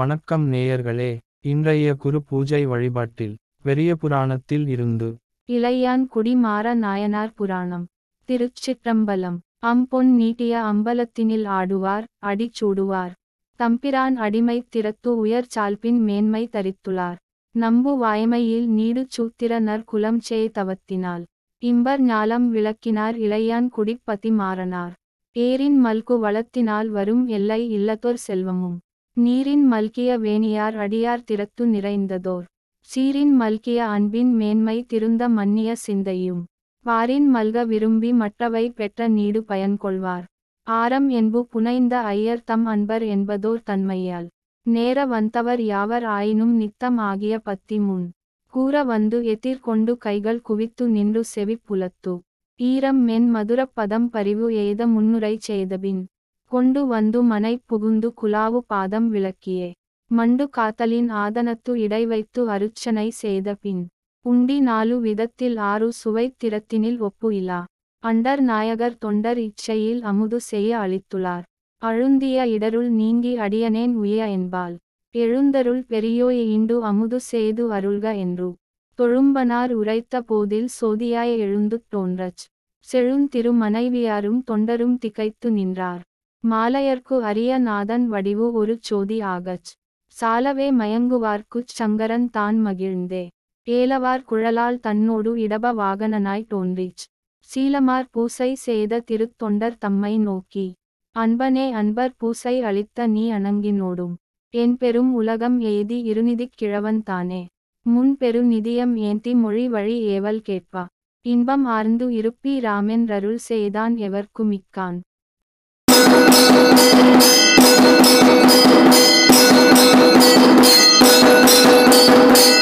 வணக்கம் நேயர்களே இன்றைய குரு பூஜை வழிபாட்டில் பெரிய புராணத்தில் இருந்து. இளையான் குடிமாற நாயனார் புராணம். திருச்சிற்றம்பலம். அம்பொன் நீட்டிய அம்பலத்தினில் ஆடுவார் அடிச்சூடுவார் தம்பிரான் அடிமை திறத்து உயர் சால்பின் மேன்மை தரித்துளார். நம்பு வாய்மையில் நீடு சூத்திர நற்குலம் சே தவத்தினால். இம்பர் ஞாலம் விளக்கினார் இளையான் குடிப்பதி மாறனார். ஏரின் மல்கு வளத்தினால் வரும் எல்லை இல்லத்தோர் செல்வமும். நீரின் மல்கிய வேணியார் அடியார் திறத்து நிறைந்ததோர். சீரின் மல்கிய அன்பின் மேன்மை திருந்த மன்னிய சிந்தையும். வாரின் மல்க விரும்பி மற்றவை பெற்ற நீடு பயன் கொள்வார் ஆரம் என்பு புனைந்த ஐயர் தம் அன்பர் என்பதோர் தன்மையால். நேர வந்தவர் யாவர் ஆயினும் நித்தம் ஆகிய பத்தி முன். கூற வந்து எதிர்கொண்டு கைகள் குவித்து நின்று செவிப் புலத்து. ஈரம் மென் மதுரப் பதம் பரிவு எய்த முன்னுரை செய்தபின். கொண்டு வந்து மனை புகுந்து குலாவு பாதம் விளக்கியே. மண்டு காத்தலின் ஆதனத்து இடை வைத்து அருச்சனை செய்த பின் உண்டி நாலு விதத்தில் ஆறு சுவை திறத்தினில் ஒப்பு இலா. அண்டர் நாயகர் தொண்டர் இச்சையில் அமுது செய்ய அளித்துள்ளார் அழுந்திய இடருள் நீங்கி அடியனேன் உய என்பாள். எழுந்தருள் பெரியோய் இண்டு அமுது செய்து அருள்க என்று. தொழும்பனார் உரைத்த போதில் சோதியாய் எழுந்து தோன்றச். செழுந்திரு மனைவியாரும் தொண்டரும் திகைத்து நின்றார். மாலையர்க்கு அரிய நாதன் வடிவு ஒரு சோதி ஆகச். சாலவே மயங்குவார்க்குச் சங்கரன் தான் மகிழ்ந்தே. ஏலவார் குழலால் தன்னோடு இடப வாகனனாய் தோன்றிச். சீலமார் பூசை செய்த திருத்தொண்டர் தம்மை நோக்கி அன்பனே அன்பர் பூசை அளித்த நீ அணங்கினோடும். என் பெரும் உலகம் எய்தி இருநிதிக் கிழவன் தானே. முன் பெரு நிதியம் ஏந்தி மொழி வழி ஏவல் கேட்பா. இன்பம் ஆர்ந்து இருப்பி ராமென் ரருள் செய்தான் எவர்க்குமிக்கான் Thank you.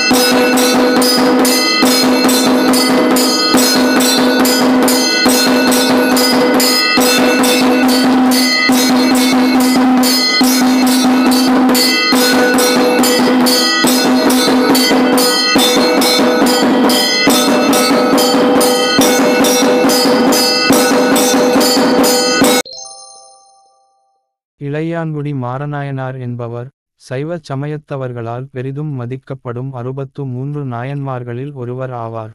இளையான்குடி மாரநாயனார் என்பவர் சைவ சமயத்தவர்களால் பெரிதும் மதிக்கப்படும் அறுபத்து மூன்று நாயன்மார்களில் ஒருவர் ஆவார்.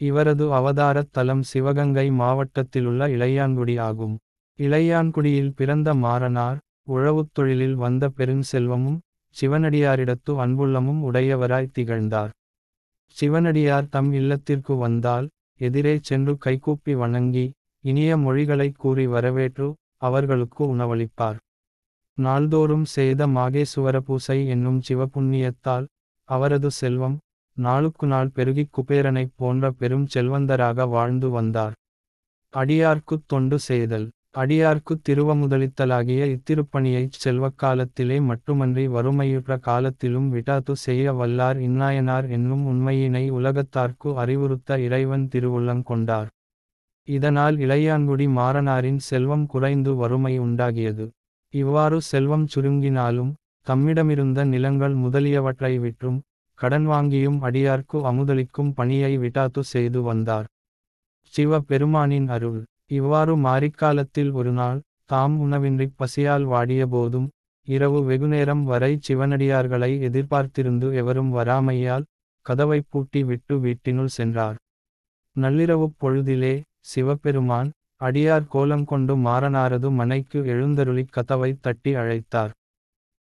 இவரது அவதாரத் தலம் சிவகங்கை மாவட்டத்திலுள்ள இளையான்குடி ஆகும். இளையான்குடியில் பிறந்த மாறனார் உழவுத் தொழிலில் வந்த பெருஞ்செல்வமும் சிவனடியாரிடத்து அன்புள்ளமும் உடையவராய் திகழ்ந்தார். சிவனடியார் தம் இல்லத்திற்கு வந்தால் எதிரே சென்று கைகூப்பி வணங்கி இனிய மொழிகளைக் கூறி வரவேற்று அவர்களுக்கு உணவளிப்பார். நாள்தோறும் செய்த மாகேசுவர பூசை என்னும் சிவபுண்ணியத்தால் அவரது செல்வம் நாளுக்கு நாள் பெருகிக் குபேரனைப் போன்ற பெரும் செல்வந்தராக வாழ்ந்து வந்தார். அடியார்க்குத் தொண்டு செய்தல். அடியார்க்குத் திருவமுதலித்தலாகிய இத்திருப்பணியைச் செல்வக்காலத்திலே மட்டுமன்றி வறுமையுற்ற காலத்திலும் விடாத்து செய்ய வல்லார் இன்னாயனார் என்னும் உண்மையினை உலகத்தார்க்கு அறிவுறுத்த இறைவன் திருவுள்ளங் கொண்டார். இதனால் இளையான்குடி மாறனாரின் செல்வம் குறைந்து வறுமை உண்டாகியது. இவ்வாறு செல்வம் சுருங்கினாலும் தம்மிடமிருந்த நிலங்கள் முதலியவற்றை விற்றும் கடன் வாங்கியும் அடியார்க்கு அமுதளிக்கும் பணியை விட்டாத்து செய்து வந்தார். சிவ பெருமானின் அருள். இவ்வாறு மாரிக்காலத்தில் ஒருநாள் தாம் உணவின்றிப் பசியால் வாடிய போதும் இரவு வெகுநேரம் வரை சிவனடியார்களை எதிர்பார்த்திருந்து எவரும் வராமையால் கதவைப் பூட்டி விட்டு வீட்டினுள் சென்றார். நள்ளிரவுப் பொழுதிலே சிவபெருமான் அடியார் கோலம் கொண்டு மாறனாரது மனைக்கு எழுந்தருளிக் கதவைத் தட்டி அழைத்தார்.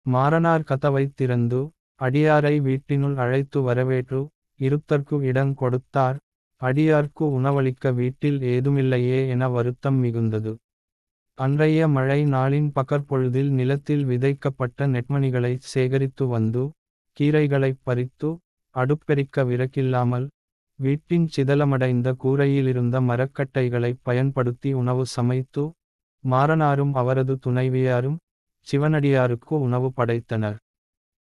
மாறனார் கதவைத் திறந்து அடியாரை வீட்டினுள் அழைத்து வரவேற்று இருத்தற்கு இடங் கொடுத்தார். அடியார்க்கு உணவளிக்க வீட்டில் ஏதுமில்லையே என வருத்தம் மிகுந்தது. அன்றைய மழை நாளின் பகற்பொழுதில் நிலத்தில் விதைக்கப்பட்ட நெட்மணிகளை சேகரித்து வந்து கீரைகளைப் பறித்து அடுப்பெரிக்க விறக்கில்லாமல் வீட்டின் சிதலமடைந்த கூரையிலிருந்த மரக்கட்டைகளைப் பயன்படுத்தி உணவு சமைத்து மாறனாரும் அவரது துணைவியாரும் சிவனடியாருக்கு உணவு படைத்தனர்.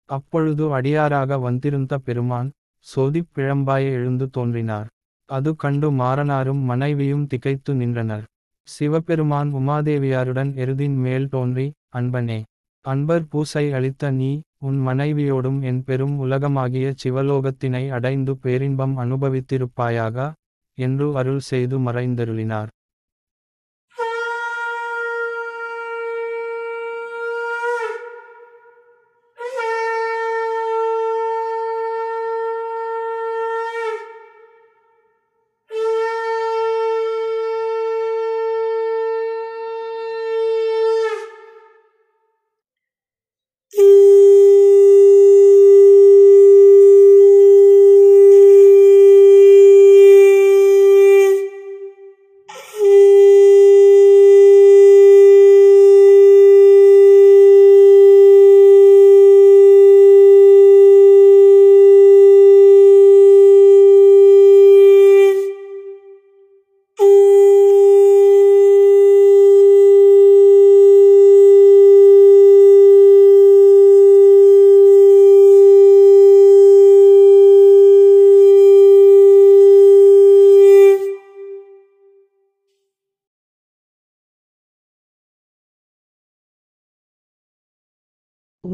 அப்பொழுது அடியாராக வந்திருந்த பெருமான் சோதிப் பிழம்பாய எழுந்து தோன்றினார். அது கண்டு மாறனாரும் மனைவியும் திகைத்து நின்றனர். சிவபெருமான் உமாதேவியாருடன் எருதின் மேல் தோன்றி அன்பனே அன்பர் பூசை அளித்த நீ உன் மனைவியோடும் என் பெரும் உலகமாகிய சிவலோகத்தினை அடைந்து பேரின்பம் அனுபவித்திருப்பாயாக? என்று அருள் செய்து மறைந்தருளினார்.